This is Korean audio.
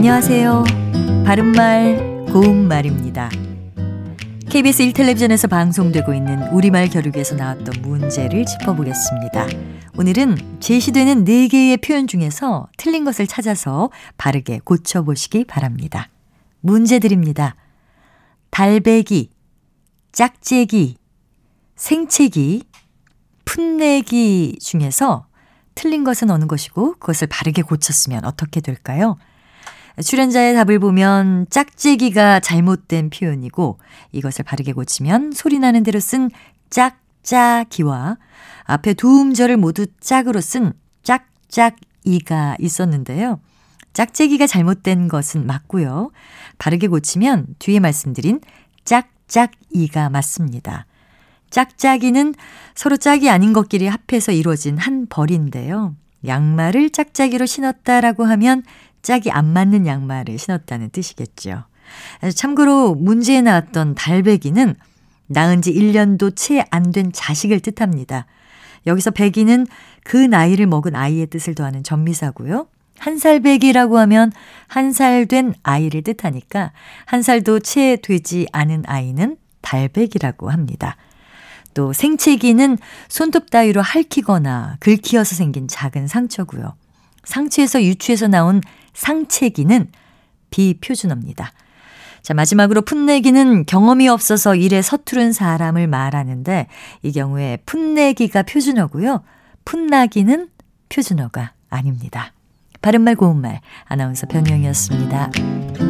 안녕하세요. 바른말, 고운말입니다. KBS 1텔레비전에서 방송되고 있는 우리말 겨루기에서 나왔던 문제를 짚어보겠습니다. 오늘은 제시되는 4개의 표현 중에서 틀린 것을 찾아서 바르게 고쳐보시기 바랍니다. 문제 드립니다. 달배기, 짝재기, 생채기, 풋내기 중에서 틀린 것은 어느 것이고 그것을 바르게 고쳤으면 어떻게 될까요? 출연자의 답을 보면 짝재기가 잘못된 표현이고 이것을 바르게 고치면 소리나는 대로 쓴 짝짝이와 앞에 두 음절을 모두 짝으로 쓴 짝짝이가 있었는데요. 짝재기가 잘못된 것은 맞고요. 바르게 고치면 뒤에 말씀드린 짝짝이가 맞습니다. 짝짝이는 서로 짝이 아닌 것끼리 합해서 이루어진 한 벌인데요. 양말을 짝짝이로 신었다라고 하면 짝이 안 맞는 양말을 신었다는 뜻이겠죠. 참고로 문제에 나왔던 달배기는 낳은 지 1년도 채 안 된 자식을 뜻합니다. 여기서 배기는 그 나이를 먹은 아이의 뜻을 더하는 전미사고요. 한 살 배기라고 하면 한 살 된 아이를 뜻하니까 한 살도 채 되지 않은 아이는 달배기라고 합니다. 또 생채기는 손톱 따위로 핥히거나 긁히어서 생긴 작은 상처고요. 상처에서 유추해서 나온 상체기는 비표준어입니다. 자, 마지막으로 풋내기는 경험이 없어서 일에 서투른 사람을 말하는데 이 경우에 풋내기가 표준어고요. 풋나기는 표준어가 아닙니다. 바른말 고운말 아나운서 변희영이었습니다.